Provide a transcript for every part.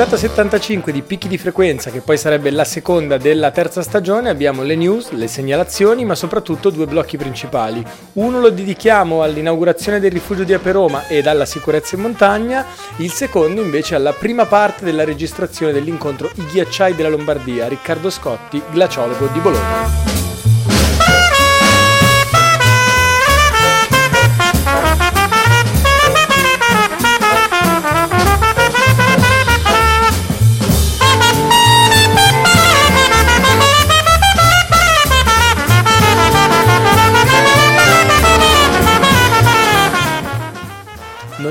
Puntata 75 di Picchi di Frequenza, che poi sarebbe la seconda della terza stagione, abbiamo le news, le segnalazioni, ma soprattutto due blocchi principali. Uno lo dedichiamo all'inaugurazione del rifugio di Aperoma ed alla sicurezza in montagna, il secondo invece alla prima parte della registrazione dell'incontro I ghiacciai della Lombardia, Riccardo Scotti, glaciologo di Bologna.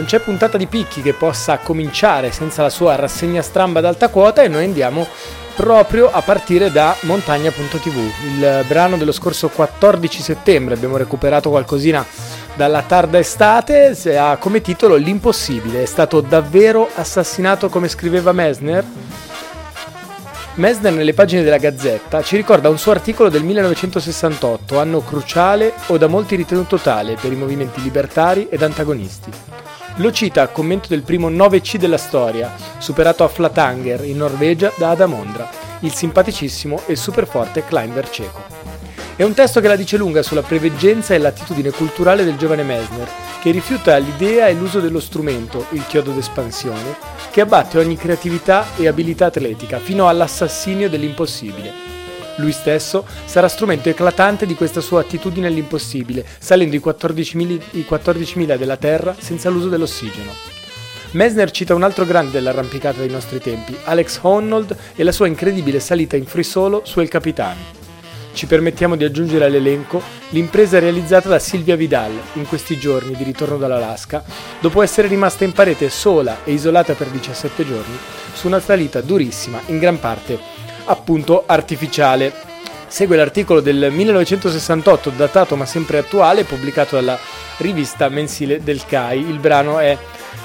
C'è puntata di picchi che possa cominciare senza la sua rassegna stramba ad alta quota e noi andiamo proprio a partire da montagna.tv, il brano dello scorso 14 settembre, abbiamo recuperato qualcosina dalla tarda estate, ha come titolo L'impossibile, è stato davvero assassinato come scriveva Mesner? Mesner nelle pagine della Gazzetta ci ricorda un suo articolo del 1968, anno cruciale o da molti ritenuto tale per i movimenti libertari ed antagonisti. Lo cita a commento del primo 9C della storia, superato a Flatanger in Norvegia da Adamondra, il simpaticissimo e super forte climber cieco. È un testo che la dice lunga sulla preveggenza e l'attitudine culturale del giovane Mesner, che rifiuta l'idea e l'uso dello strumento, il chiodo d'espansione, che abbatte ogni creatività e abilità atletica fino all'assassinio dell'impossibile lui stesso sarà strumento eclatante di questa sua attitudine all'impossibile, salendo i 14.000, i 14.000 della Terra senza l'uso dell'ossigeno. Messner cita un altro grande dell'arrampicata dei nostri tempi, Alex Honnold e la sua incredibile salita in free solo su El Capitano. Ci permettiamo di aggiungere all'elenco l'impresa realizzata da Silvia Vidal in questi giorni di ritorno dall'Alaska, dopo essere rimasta in parete sola e isolata per 17 giorni su una salita durissima, in gran parte appunto artificiale. Segue l'articolo del 1968 datato ma sempre attuale pubblicato dalla rivista mensile del CAI. Il brano è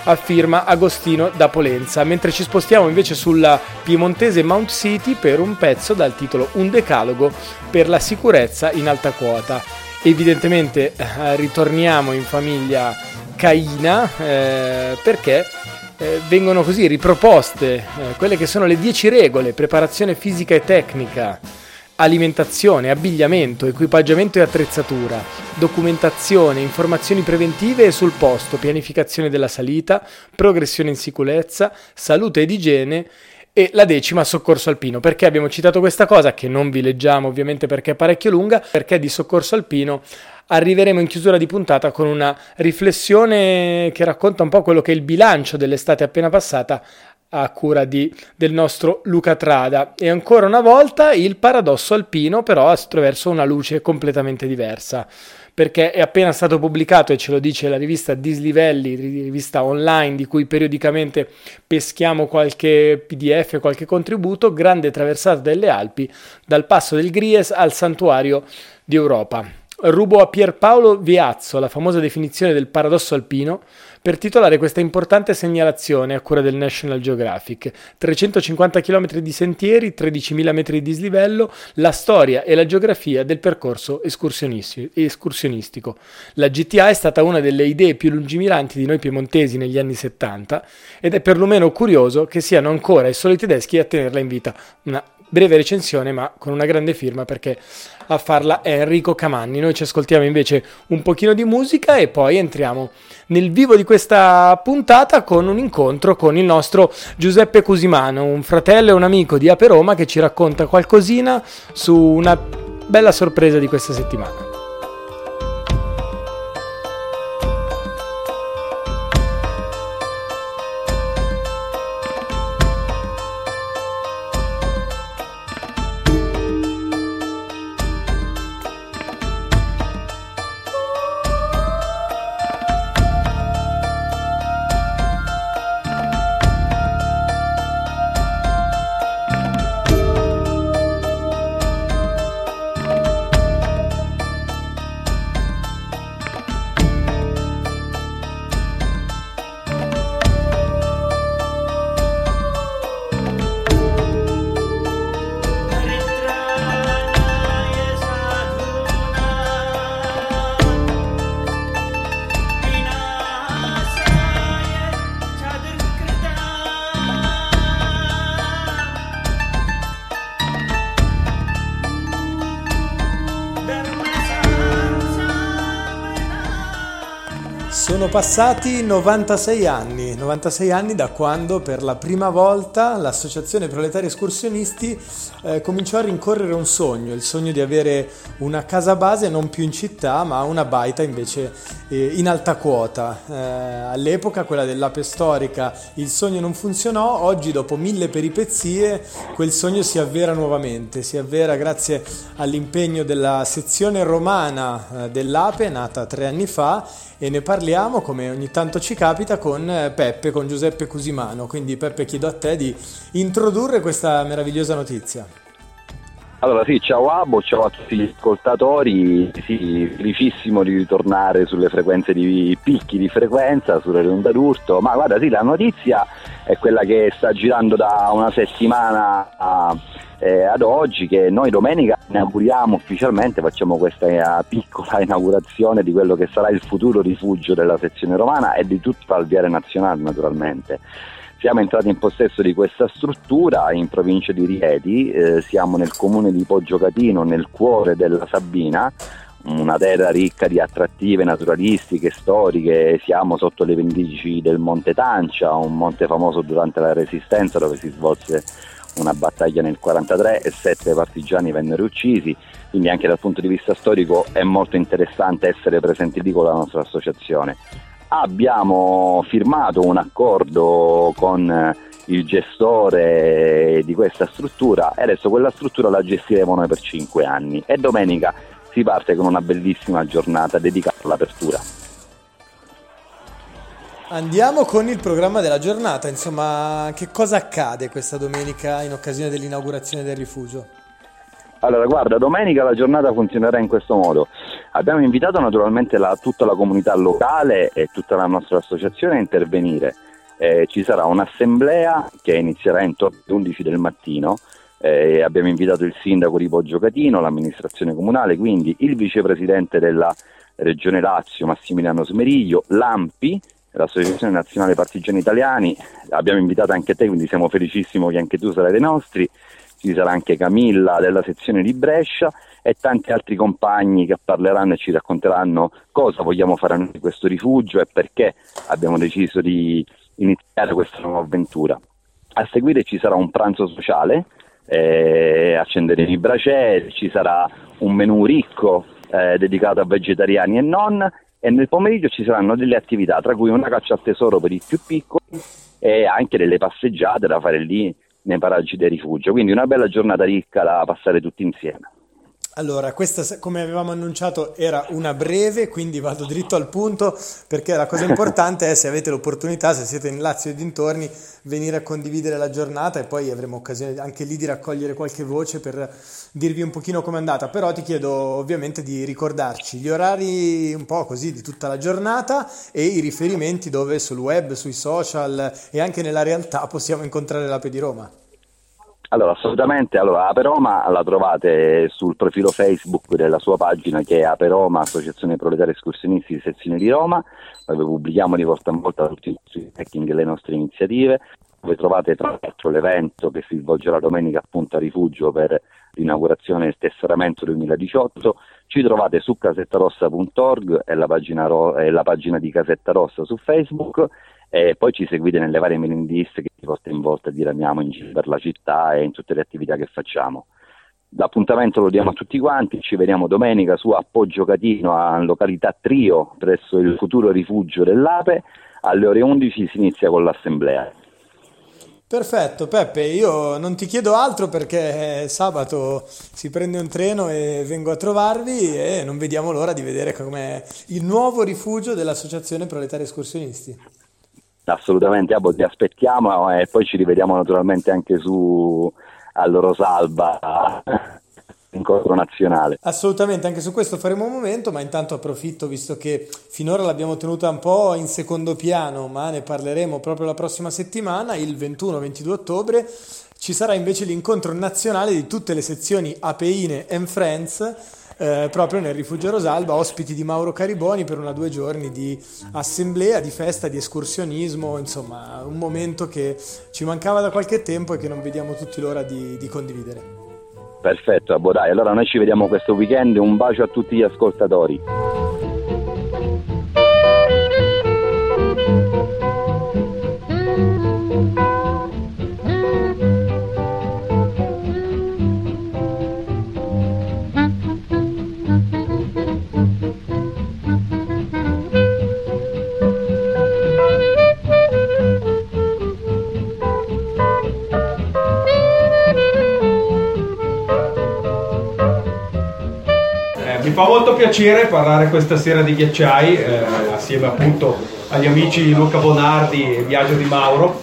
a firma Agostino da Polenza, mentre ci spostiamo invece sulla piemontese Mount City per un pezzo dal titolo Un decalogo per la sicurezza in alta quota. Evidentemente eh, ritorniamo in famiglia Caina eh, perché eh, vengono così riproposte eh, quelle che sono le 10 regole, preparazione fisica e tecnica, alimentazione, abbigliamento, equipaggiamento e attrezzatura, documentazione, informazioni preventive e sul posto, pianificazione della salita, progressione in sicurezza, salute ed igiene e la decima soccorso alpino. Perché abbiamo citato questa cosa che non vi leggiamo ovviamente perché è parecchio lunga? Perché di soccorso alpino arriveremo in chiusura di puntata con una riflessione che racconta un po' quello che è il bilancio dell'estate appena passata a cura di, del nostro Luca Trada. E ancora una volta il paradosso alpino, però attraverso una luce completamente diversa. Perché è appena stato pubblicato, e ce lo dice la rivista Dislivelli, rivista online di cui periodicamente peschiamo qualche PDF, qualche contributo, grande traversata delle Alpi, dal passo del Gries al santuario di Europa rubo a Pierpaolo Viazzo la famosa definizione del paradosso alpino per titolare questa importante segnalazione a cura del National Geographic. 350 km di sentieri, 13.000 metri di dislivello, la storia e la geografia del percorso escursionistico. La GTA è stata una delle idee più lungimiranti di noi piemontesi negli anni 70 ed è perlomeno curioso che siano ancora i soli tedeschi a tenerla in vita. Una breve recensione ma con una grande firma perché a farla è Enrico Camanni. Noi ci ascoltiamo invece un pochino di musica e poi entriamo nel vivo di questa puntata con un incontro con il nostro Giuseppe Cusimano, un fratello e un amico di Aperoma che ci racconta qualcosina su una bella sorpresa di questa settimana. Passati 96 anni, 96 anni da quando per la prima volta l'associazione Proletari Escursionisti eh, cominciò a rincorrere un sogno, il sogno di avere una casa base non più in città ma una baita invece eh, in alta quota. Eh, all'epoca, quella dell'ape storica, il sogno non funzionò, oggi dopo mille peripezie quel sogno si avvera nuovamente, si avvera grazie all'impegno della sezione romana eh, dell'ape nata tre anni fa e ne parliamo come ogni tanto ci capita con eh, Peppe, con Giuseppe Cusimano. Quindi Peppe chiedo a te di introdurre questa meravigliosa notizia. Allora sì, ciao Abo, ciao a tutti gli ascoltatori, sì, felicissimo di ritornare sulle frequenze di picchi di frequenza, sulle Ronda d'Urto, ma guarda sì, la notizia è quella che sta girando da una settimana a eh, ad oggi che noi domenica inauguriamo ufficialmente, facciamo questa eh, piccola inaugurazione di quello che sarà il futuro rifugio della sezione romana e di tutta Alviare Nazionale naturalmente. Siamo entrati in possesso di questa struttura in provincia di Rieti, eh, siamo nel comune di Poggiocatino, nel cuore della Sabina, una terra ricca di attrattive naturalistiche, storiche, siamo sotto le pendici del Monte Tancia, un monte famoso durante la Resistenza dove si svolse una battaglia nel 1943 e sette partigiani vennero uccisi, quindi anche dal punto di vista storico è molto interessante essere presenti lì con la nostra associazione. Abbiamo firmato un accordo con il gestore di questa struttura e adesso quella struttura la gestiremo noi per 5 anni e domenica si parte con una bellissima giornata dedicata all'apertura. Andiamo con il programma della giornata, insomma, che cosa accade questa domenica in occasione dell'inaugurazione del rifugio? Allora, guarda, domenica la giornata funzionerà in questo modo. Abbiamo invitato naturalmente la, tutta la comunità locale e tutta la nostra associazione a intervenire. Eh, ci sarà un'assemblea che inizierà intorno alle 11 del mattino. Eh, abbiamo invitato il sindaco di Poggio Catino, l'amministrazione comunale, quindi il vicepresidente della Regione Lazio Massimiliano Smeriglio, l'AMPI, l'Associazione Nazionale Partigiani Italiani, abbiamo invitato anche te, quindi siamo felicissimi che anche tu sarai dei nostri, ci sarà anche Camilla della sezione di Brescia e tanti altri compagni che parleranno e ci racconteranno cosa vogliamo fare noi di questo rifugio e perché abbiamo deciso di iniziare questa nuova avventura. A seguire ci sarà un pranzo sociale, eh, accenderemo i bracieri, ci sarà un menù ricco eh, dedicato a vegetariani e non e nel pomeriggio ci saranno delle attività, tra cui una caccia al tesoro per i più piccoli e anche delle passeggiate da fare lì nei paraggi del rifugio. Quindi una bella giornata ricca da passare tutti insieme. Allora, questa come avevamo annunciato era una breve, quindi vado dritto al punto perché la cosa importante è se avete l'opportunità, se siete in Lazio e dintorni, venire a condividere la giornata e poi avremo occasione anche lì di raccogliere qualche voce per dirvi un pochino com'è andata. Però ti chiedo ovviamente di ricordarci gli orari un po' così di tutta la giornata e i riferimenti dove sul web, sui social e anche nella realtà possiamo incontrare l'Ape di Roma. Allora, assolutamente, allora, Aperoma la trovate sul profilo Facebook della sua pagina che è Aperoma, Associazione Proletari Escursionisti di Sezione di Roma, dove pubblichiamo di volta in volta tutti i nostri trekking e le nostre iniziative, dove trovate tra l'altro l'evento che si svolgerà domenica appunto a Rifugio per l'inaugurazione del tesseramento 2018, ci trovate su casettarossa.org, è la pagina, ro- la pagina di Casetta Rossa su Facebook. E poi ci seguite nelle varie mailing list che di volta in volta diramiamo in giro per la città e in tutte le attività che facciamo. L'appuntamento lo diamo a tutti quanti, ci vediamo domenica su Appoggio Catino a località Trio presso il futuro rifugio dell'Ape, alle ore 11 si inizia con l'assemblea. Perfetto, Peppe, io non ti chiedo altro perché sabato si prende un treno e vengo a trovarvi e non vediamo l'ora di vedere com'è il nuovo rifugio dell'Associazione Proletari Escursionisti. Assolutamente, Abo, ti aspettiamo e poi ci rivediamo naturalmente anche su all'Orosalba incontro nazionale. Assolutamente, anche su questo faremo un momento, ma intanto approfitto visto che finora l'abbiamo tenuta un po' in secondo piano, ma ne parleremo proprio la prossima settimana, il 21-22 ottobre. Ci sarà invece l'incontro nazionale di tutte le sezioni Apeine and Friends eh, proprio nel rifugio Rosalba, ospiti di Mauro Cariboni per una due giorni di assemblea, di festa, di escursionismo, insomma un momento che ci mancava da qualche tempo e che non vediamo tutti l'ora di, di condividere. Perfetto, Abbo, dai, allora noi ci vediamo questo weekend, un bacio a tutti gli ascoltatori. Piacere parlare questa sera di ghiacciai eh, assieme appunto agli amici Luca Bonardi e Biagio Di Mauro.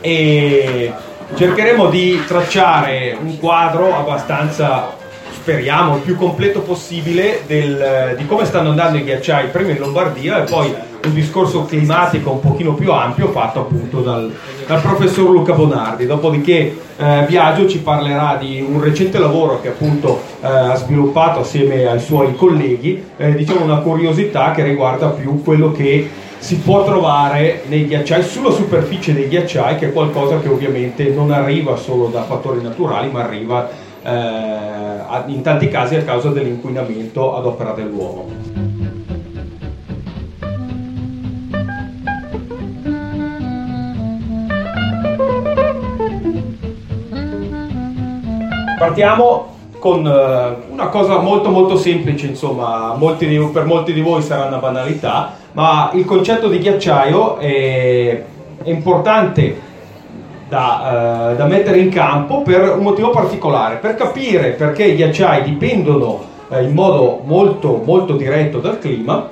E cercheremo di tracciare un quadro abbastanza speriamo il più completo possibile del, di come stanno andando i ghiacciai prima in Lombardia e poi un discorso climatico un pochino più ampio fatto appunto dal, dal professor Luca Bonardi. Dopodiché eh, Biagio ci parlerà di un recente lavoro che appunto eh, ha sviluppato assieme ai suoi colleghi, eh, diciamo una curiosità che riguarda più quello che si può trovare nei ghiacciai, sulla superficie dei ghiacciai, che è qualcosa che ovviamente non arriva solo da fattori naturali, ma arriva eh, in tanti casi a causa dell'inquinamento ad opera dell'uomo. Partiamo con uh, una cosa molto molto semplice, insomma, molti di, per molti di voi sarà una banalità, ma il concetto di ghiacciaio è, è importante da, uh, da, mettere in campo per un motivo particolare, per capire perché i ghiacciai dipendono uh, in modo molto molto diretto dal clima,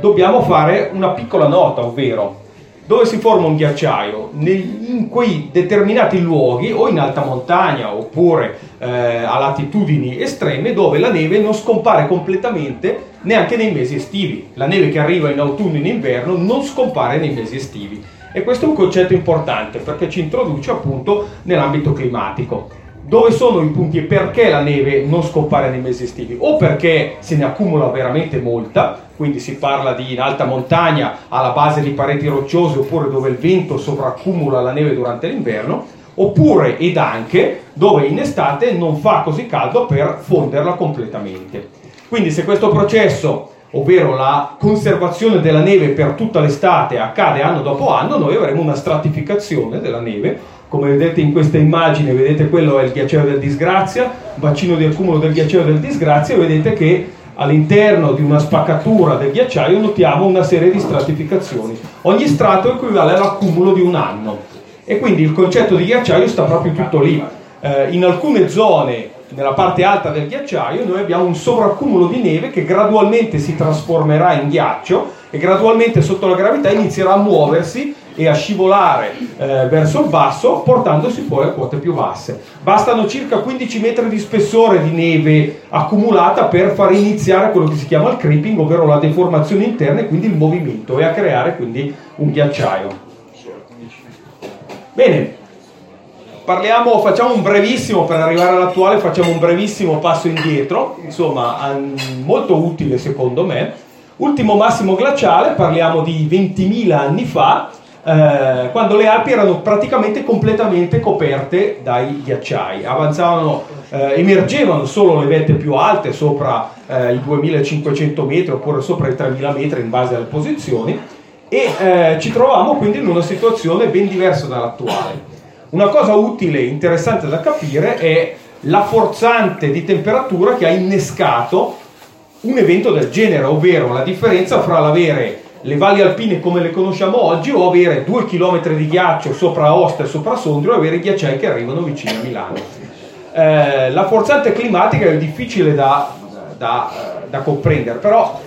dobbiamo fare una piccola nota, ovvero dove si forma un ghiacciaio? In quei determinati luoghi o in alta montagna oppure eh, a latitudini estreme dove la neve non scompare completamente neanche nei mesi estivi. La neve che arriva in autunno e in inverno non scompare nei mesi estivi. E questo è un concetto importante perché ci introduce appunto nell'ambito climatico dove sono i punti e perché la neve non scompare nei mesi estivi? O perché se ne accumula veramente molta quindi si parla di in alta montagna alla base di pareti rocciose oppure dove il vento sovraccumula la neve durante l'inverno oppure ed anche dove in estate non fa così caldo per fonderla completamente. Quindi se questo processo ovvero la conservazione della neve per tutta l'estate accade anno dopo anno noi avremo una stratificazione della neve come vedete in questa immagine, vedete quello è il ghiacciaio del Disgrazia, bacino di accumulo del ghiacciaio del Disgrazia, vedete che all'interno di una spaccatura del ghiacciaio notiamo una serie di stratificazioni. Ogni strato equivale all'accumulo di un anno e quindi il concetto di ghiacciaio sta proprio tutto lì. Eh, in alcune zone, nella parte alta del ghiacciaio, noi abbiamo un sovraccumulo di neve che gradualmente si trasformerà in ghiaccio e gradualmente sotto la gravità inizierà a muoversi e a scivolare eh, verso il basso portandosi poi a quote più basse. Bastano circa 15 metri di spessore di neve accumulata per far iniziare quello che si chiama il creeping, ovvero la deformazione interna e quindi il movimento e a creare quindi un ghiacciaio. Bene, parliamo, facciamo un brevissimo, per arrivare all'attuale facciamo un brevissimo passo indietro, insomma molto utile secondo me. Ultimo massimo glaciale, parliamo di 20.000 anni fa, eh, quando le Alpi erano praticamente completamente coperte dai ghiacciai, avanzavano, eh, emergevano solo le vette più alte sopra eh, i 2500 metri oppure sopra i 3000 metri in base alle posizioni e eh, ci trovavamo quindi in una situazione ben diversa dall'attuale. Una cosa utile e interessante da capire è la forzante di temperatura che ha innescato un evento del genere, ovvero la differenza fra l'avere le valli alpine come le conosciamo oggi o avere due chilometri di ghiaccio sopra Aosta e sopra Sondrio e avere ghiacciai che arrivano vicino a Milano. Eh, la forzante climatica è difficile da, da, da comprendere, però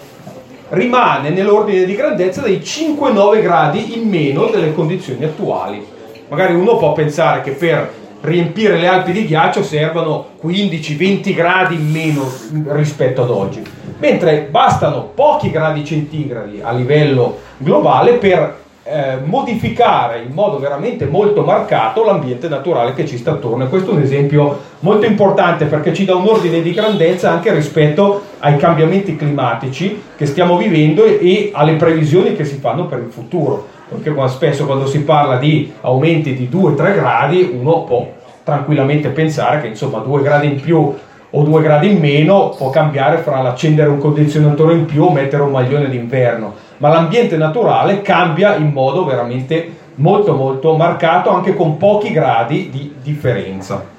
rimane nell'ordine di grandezza dei 5-9 gradi in meno delle condizioni attuali. Magari uno può pensare che per riempire le Alpi di ghiaccio servano 15-20 gradi in meno rispetto ad oggi mentre bastano pochi gradi centigradi a livello globale per eh, modificare in modo veramente molto marcato l'ambiente naturale che ci sta attorno. E questo è un esempio molto importante perché ci dà un ordine di grandezza anche rispetto ai cambiamenti climatici che stiamo vivendo e alle previsioni che si fanno per il futuro. Perché spesso quando si parla di aumenti di 2-3 gradi uno può tranquillamente pensare che insomma 2 gradi in più o due gradi in meno può cambiare fra l'accendere un condizionatore in più o mettere un maglione d'inverno, ma l'ambiente naturale cambia in modo veramente molto molto marcato anche con pochi gradi di differenza.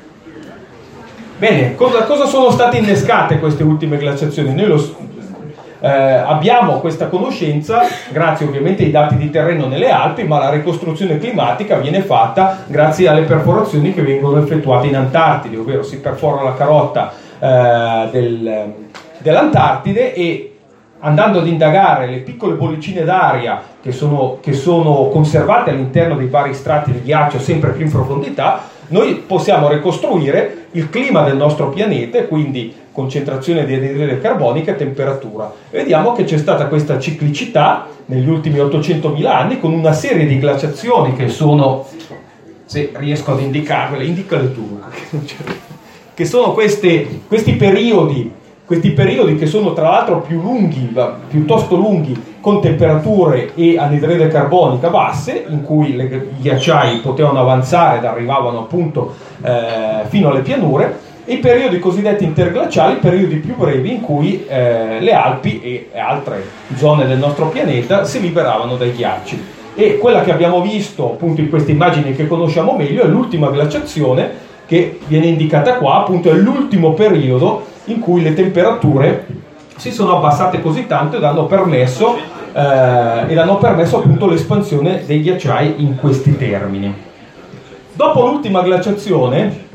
Bene, cosa, cosa sono state innescate queste ultime glaciazioni? Noi lo, eh, abbiamo questa conoscenza grazie ovviamente ai dati di terreno nelle Alpi, ma la ricostruzione climatica viene fatta grazie alle perforazioni che vengono effettuate in Antartide, ovvero si perfora la carotta eh, del, dell'Antartide e andando ad indagare le piccole bollicine d'aria che sono, che sono conservate all'interno dei vari strati di ghiaccio sempre più in profondità, noi possiamo ricostruire il clima del nostro pianeta, quindi concentrazione di anidride carbonica e temperatura. Vediamo che c'è stata questa ciclicità negli ultimi 800.000 anni con una serie di glaciazioni che sono, se riesco ad indicarvele, indicale tu, che sono queste, questi periodi questi periodi che sono tra l'altro più lunghi, piuttosto lunghi, con temperature e anidride carbonica basse, in cui le, i ghiacciai potevano avanzare ed arrivavano appunto eh, fino alle pianure, e periodi cosiddetti interglaciali, periodi più brevi in cui eh, le Alpi e altre zone del nostro pianeta si liberavano dai ghiacci. E quella che abbiamo visto appunto in queste immagini che conosciamo meglio è l'ultima glaciazione che viene indicata qua, appunto è l'ultimo periodo in cui le temperature si sono abbassate così tanto ed hanno permesso, eh, ed hanno permesso appunto l'espansione dei ghiacciai in questi termini. Dopo l'ultima glaciazione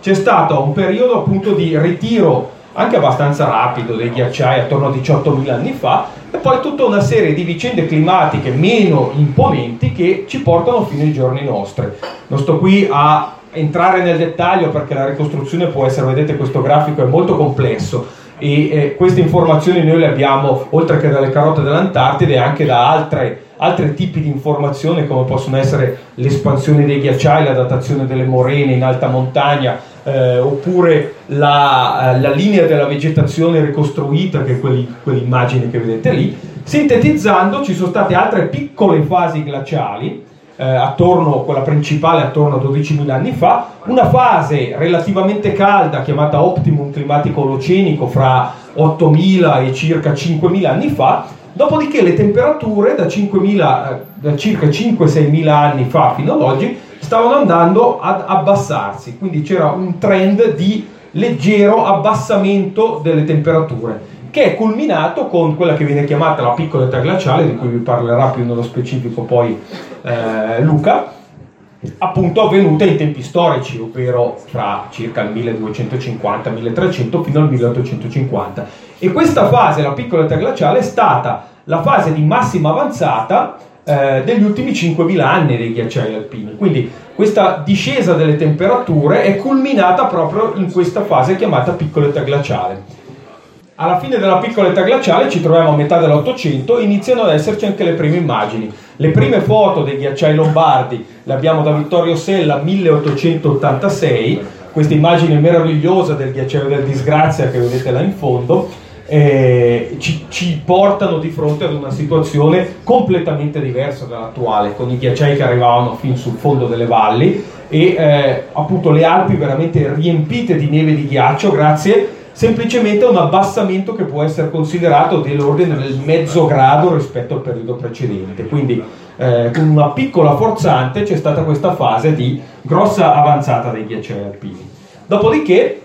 c'è stato un periodo appunto di ritiro anche abbastanza rapido dei ghiacciai attorno a 18.000 anni fa e poi tutta una serie di vicende climatiche meno imponenti che ci portano fino ai giorni nostri. Non sto qui a entrare nel dettaglio perché la ricostruzione può essere, vedete questo grafico è molto complesso e eh, queste informazioni noi le abbiamo oltre che dalle carote dell'Antartide anche da altre, altri tipi di informazioni come possono essere l'espansione dei ghiacciai, la datazione delle morene in alta montagna eh, oppure la, eh, la, linea della vegetazione ricostruita che è quell'immagine che vedete lì. Sintetizzando ci sono state altre piccole fasi glaciali eh, attorno, quella principale attorno a 12.000 anni fa, una fase relativamente calda chiamata optimum climatico olocenico fra 8.000 e circa 5.000 anni fa, dopodiché le temperature da, 5.000, eh, da circa 5-6.000 anni fa fino ad oggi stavano andando ad abbassarsi, quindi c'era un trend di leggero abbassamento delle temperature che è culminato con quella che viene chiamata la piccola età glaciale, di cui vi parlerà più nello specifico poi eh, Luca, appunto avvenuta in tempi storici, ovvero tra circa il 1250-1300 fino al 1850. E questa fase, la piccola età glaciale, è stata la fase di massima avanzata eh, degli ultimi 5.000 anni dei ghiacciai alpini. Quindi questa discesa delle temperature è culminata proprio in questa fase chiamata piccola età glaciale alla fine della piccola età glaciale, ci troviamo a metà dell'Ottocento, iniziano ad esserci anche le prime immagini. Le prime foto dei ghiacciai lombardi le abbiamo da Vittorio Sella 1886, questa immagine meravigliosa del ghiacciaio del disgrazia che vedete là in fondo, eh, ci, ci, portano di fronte ad una situazione completamente diversa dall'attuale, con i ghiacciai che arrivavano fin sul fondo delle valli e eh, appunto le Alpi veramente riempite di neve di ghiaccio grazie semplicemente un abbassamento che può essere considerato dell'ordine del mezzo grado rispetto al periodo precedente. Quindi eh, con una piccola forzante c'è stata questa fase di grossa avanzata dei ghiacciai alpini. Dopodiché,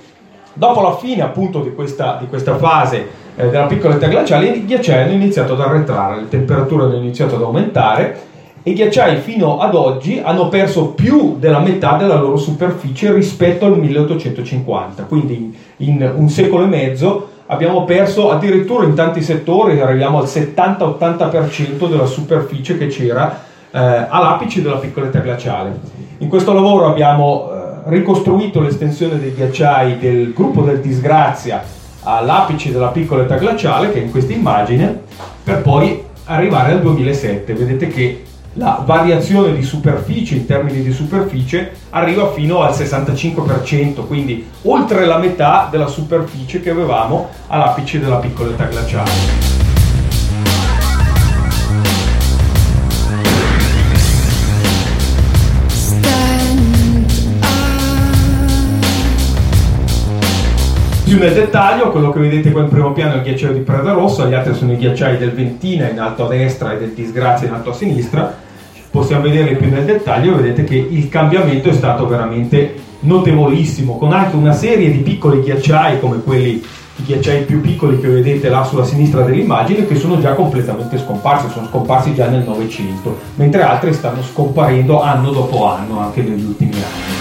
dopo la fine appunto di questa, di questa fase eh, della piccola età glaciale, i ghiacciai hanno iniziato ad arretrare, le temperature hanno iniziato ad aumentare i ghiacciai fino ad oggi hanno perso più della metà della loro superficie rispetto al 1850, quindi in un secolo e mezzo abbiamo perso addirittura in tanti settori, arriviamo al 70-80% della superficie che c'era eh, all'apice della piccola età glaciale. In questo lavoro abbiamo eh, ricostruito l'estensione dei ghiacciai del gruppo del Disgrazia all'apice della piccola età glaciale, che è in questa immagine, per poi arrivare al 2007. Vedete che la variazione di superficie in termini di superficie arriva fino al 65%, quindi oltre la metà della superficie che avevamo all'apice della piccola età glaciale. Più nel dettaglio, quello che vedete qua in primo piano è il ghiacciaio di Preda Rosso, gli altri sono i ghiacciai del Ventina in alto a destra e del Disgrazia in alto a sinistra possiamo vedere più nel dettaglio, vedete che il cambiamento è stato veramente notevolissimo, con anche una serie di piccoli ghiacciai come quelli i ghiacciai più piccoli che vedete là sulla sinistra dell'immagine che sono già completamente scomparsi, sono scomparsi già nel Novecento, mentre altri stanno scomparendo anno dopo anno anche negli ultimi anni.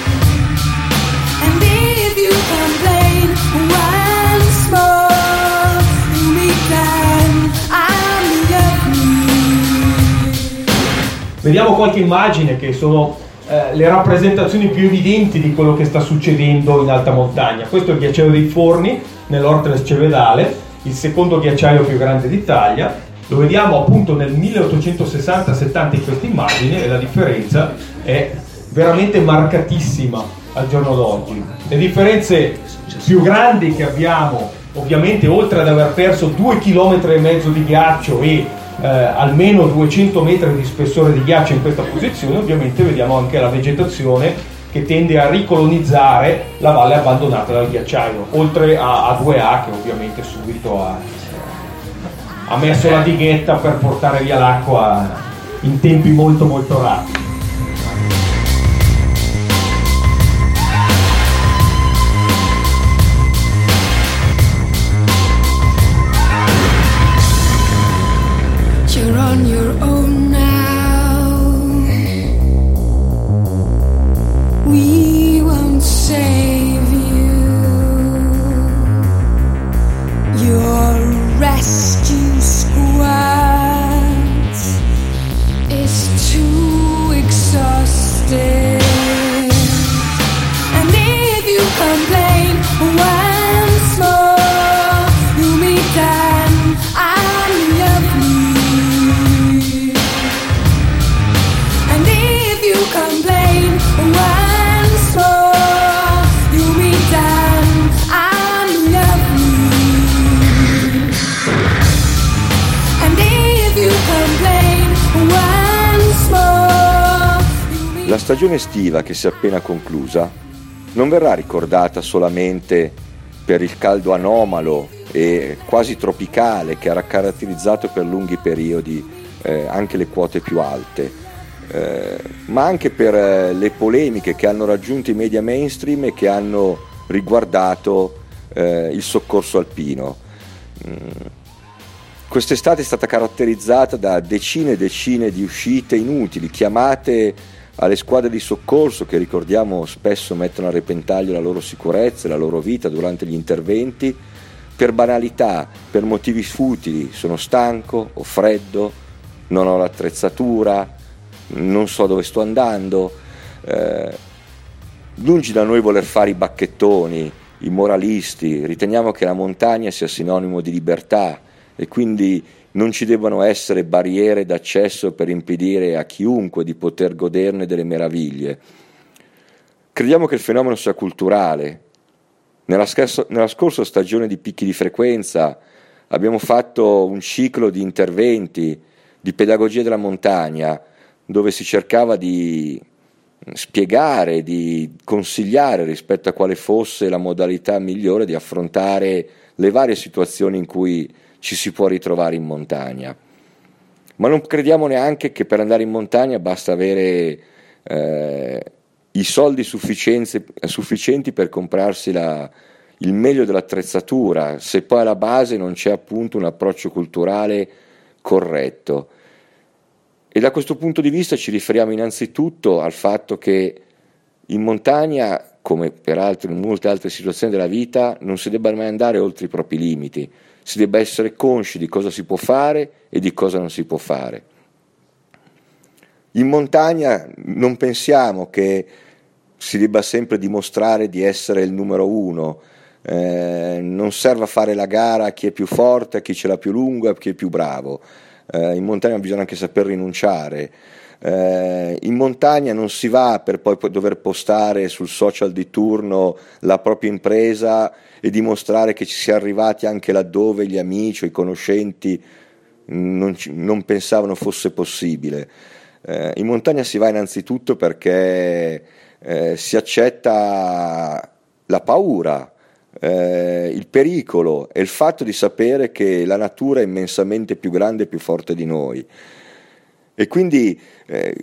Vediamo qualche immagine che sono eh, le rappresentazioni più evidenti di quello che sta succedendo in alta montagna. Questo è il ghiacciaio dei Forni nell'Ortres Cevedale, il secondo ghiacciaio più grande d'Italia. Lo vediamo appunto nel 1860-70 in questa immagine e la differenza è veramente marcatissima al giorno d'oggi. Le differenze più grandi che abbiamo, ovviamente oltre ad aver perso 2 km di ghiaccio e eh, almeno 200 metri di spessore di ghiaccio in questa posizione, ovviamente vediamo anche la vegetazione che tende a ricolonizzare la valle abbandonata dal ghiacciaio, oltre a, a 2A che ovviamente subito ha, ha messo la dighetta per portare via l'acqua in tempi molto molto rapidi. Stagione estiva che si è appena conclusa non verrà ricordata solamente per il caldo anomalo e quasi tropicale che ha caratterizzato per lunghi periodi eh, anche le quote più alte, eh, ma anche per eh, le polemiche che hanno raggiunto i media mainstream e che hanno riguardato eh, il soccorso alpino. Mm. Quest'estate è stata caratterizzata da decine e decine di uscite inutili, chiamate alle squadre di soccorso che ricordiamo spesso mettono a repentaglio la loro sicurezza e la loro vita durante gli interventi, per banalità, per motivi futili, sono stanco, ho freddo, non ho l'attrezzatura, non so dove sto andando. Eh, lungi da noi voler fare i bacchettoni, i moralisti, riteniamo che la montagna sia sinonimo di libertà e quindi non ci debbano essere barriere d'accesso per impedire a chiunque di poter goderne delle meraviglie. Crediamo che il fenomeno sia culturale. Nella, scorsa, nella scorsa stagione di picchi di frequenza abbiamo fatto un ciclo di interventi di pedagogia della montagna dove si cercava di spiegare, di consigliare rispetto a quale fosse la modalità migliore di affrontare le varie situazioni in cui ci si può ritrovare in montagna. Ma non crediamo neanche che per andare in montagna basta avere eh, i soldi sufficienti per comprarsi la, il meglio dell'attrezzatura, se poi alla base non c'è appunto un approccio culturale corretto. E da questo punto di vista ci riferiamo innanzitutto al fatto che in montagna, come peraltro in molte altre situazioni della vita, non si debba mai andare oltre i propri limiti si debba essere consci di cosa si può fare e di cosa non si può fare. In montagna non pensiamo che si debba sempre dimostrare di essere il numero uno, eh, non serve a fare la gara a chi è più forte, a chi ce l'ha più lungo, a chi è più bravo. Eh, in montagna bisogna anche saper rinunciare. Eh, in montagna non si va per poi dover postare sul social di turno la propria impresa e dimostrare che ci si è arrivati anche laddove gli amici o i conoscenti non, ci, non pensavano fosse possibile. Eh, in montagna si va innanzitutto perché eh, si accetta la paura, eh, il pericolo e il fatto di sapere che la natura è immensamente più grande e più forte di noi. E quindi eh,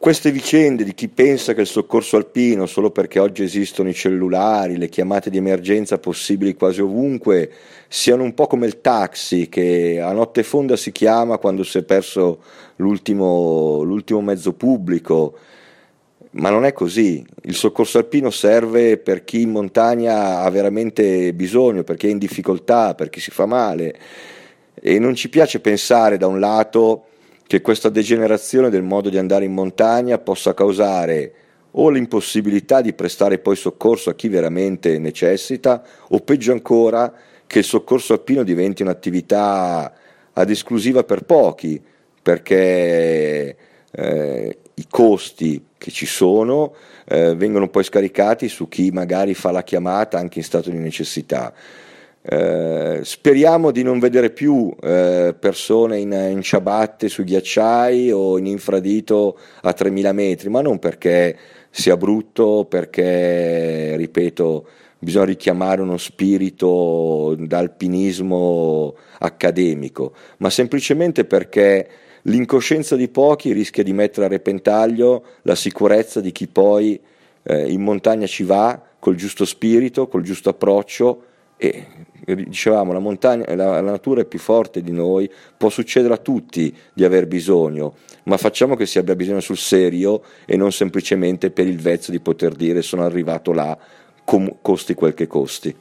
queste vicende di chi pensa che il soccorso alpino, solo perché oggi esistono i cellulari, le chiamate di emergenza possibili quasi ovunque, siano un po' come il taxi che a notte fonda si chiama quando si è perso l'ultimo, l'ultimo mezzo pubblico, ma non è così. Il soccorso alpino serve per chi in montagna ha veramente bisogno, per chi è in difficoltà, per chi si fa male. E non ci piace pensare da un lato che questa degenerazione del modo di andare in montagna possa causare o l'impossibilità di prestare poi soccorso a chi veramente necessita, o peggio ancora che il soccorso alpino diventi un'attività ad esclusiva per pochi, perché eh, i costi che ci sono eh, vengono poi scaricati su chi magari fa la chiamata anche in stato di necessità. Eh, speriamo di non vedere più eh, persone in, in, ciabatte sui ghiacciai o in infradito a 3000 metri, ma non perché sia brutto, perché, ripeto, bisogna richiamare uno spirito d'alpinismo accademico, ma semplicemente perché l'incoscienza di pochi rischia di mettere a repentaglio la sicurezza di chi poi eh, in montagna ci va col giusto spirito, col giusto approccio e dicevamo la, montagna, la, la, natura è più forte di noi, può succedere a tutti di aver bisogno, ma facciamo che si abbia bisogno sul serio e non semplicemente per il vezzo di poter dire sono arrivato là, com- costi quel che costi.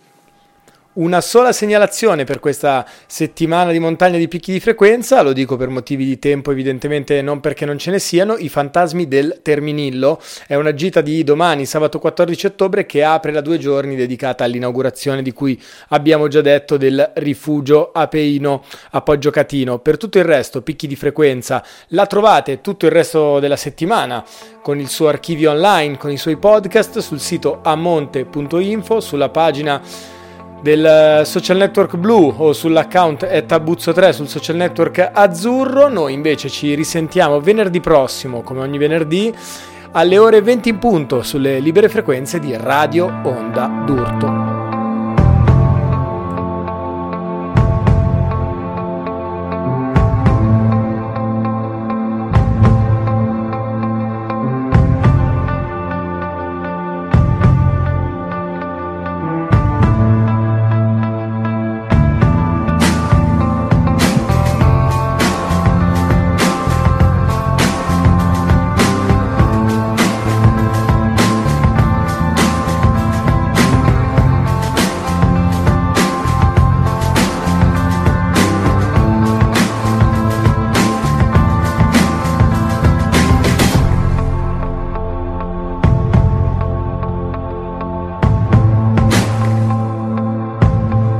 Una sola segnalazione per questa settimana di montagna di picchi di frequenza, lo dico per motivi di tempo, evidentemente non perché non ce ne siano, i fantasmi del Terminillo. È una gita di domani, sabato 14 ottobre, che apre da due giorni dedicata all'inaugurazione di cui abbiamo già detto del rifugio Apeino a Poggio Catino. Per tutto il resto, picchi di frequenza, la trovate tutto il resto della settimana con il suo archivio online, con i suoi podcast sul sito amonte.info, sulla pagina del eh, social network blu o sull'account tabuzzo3 sul social network azzurro. Noi invece ci risentiamo venerdì prossimo, come ogni venerdì, alle ore 20 in punto sulle libere frequenze di Radio Onda d'Urto.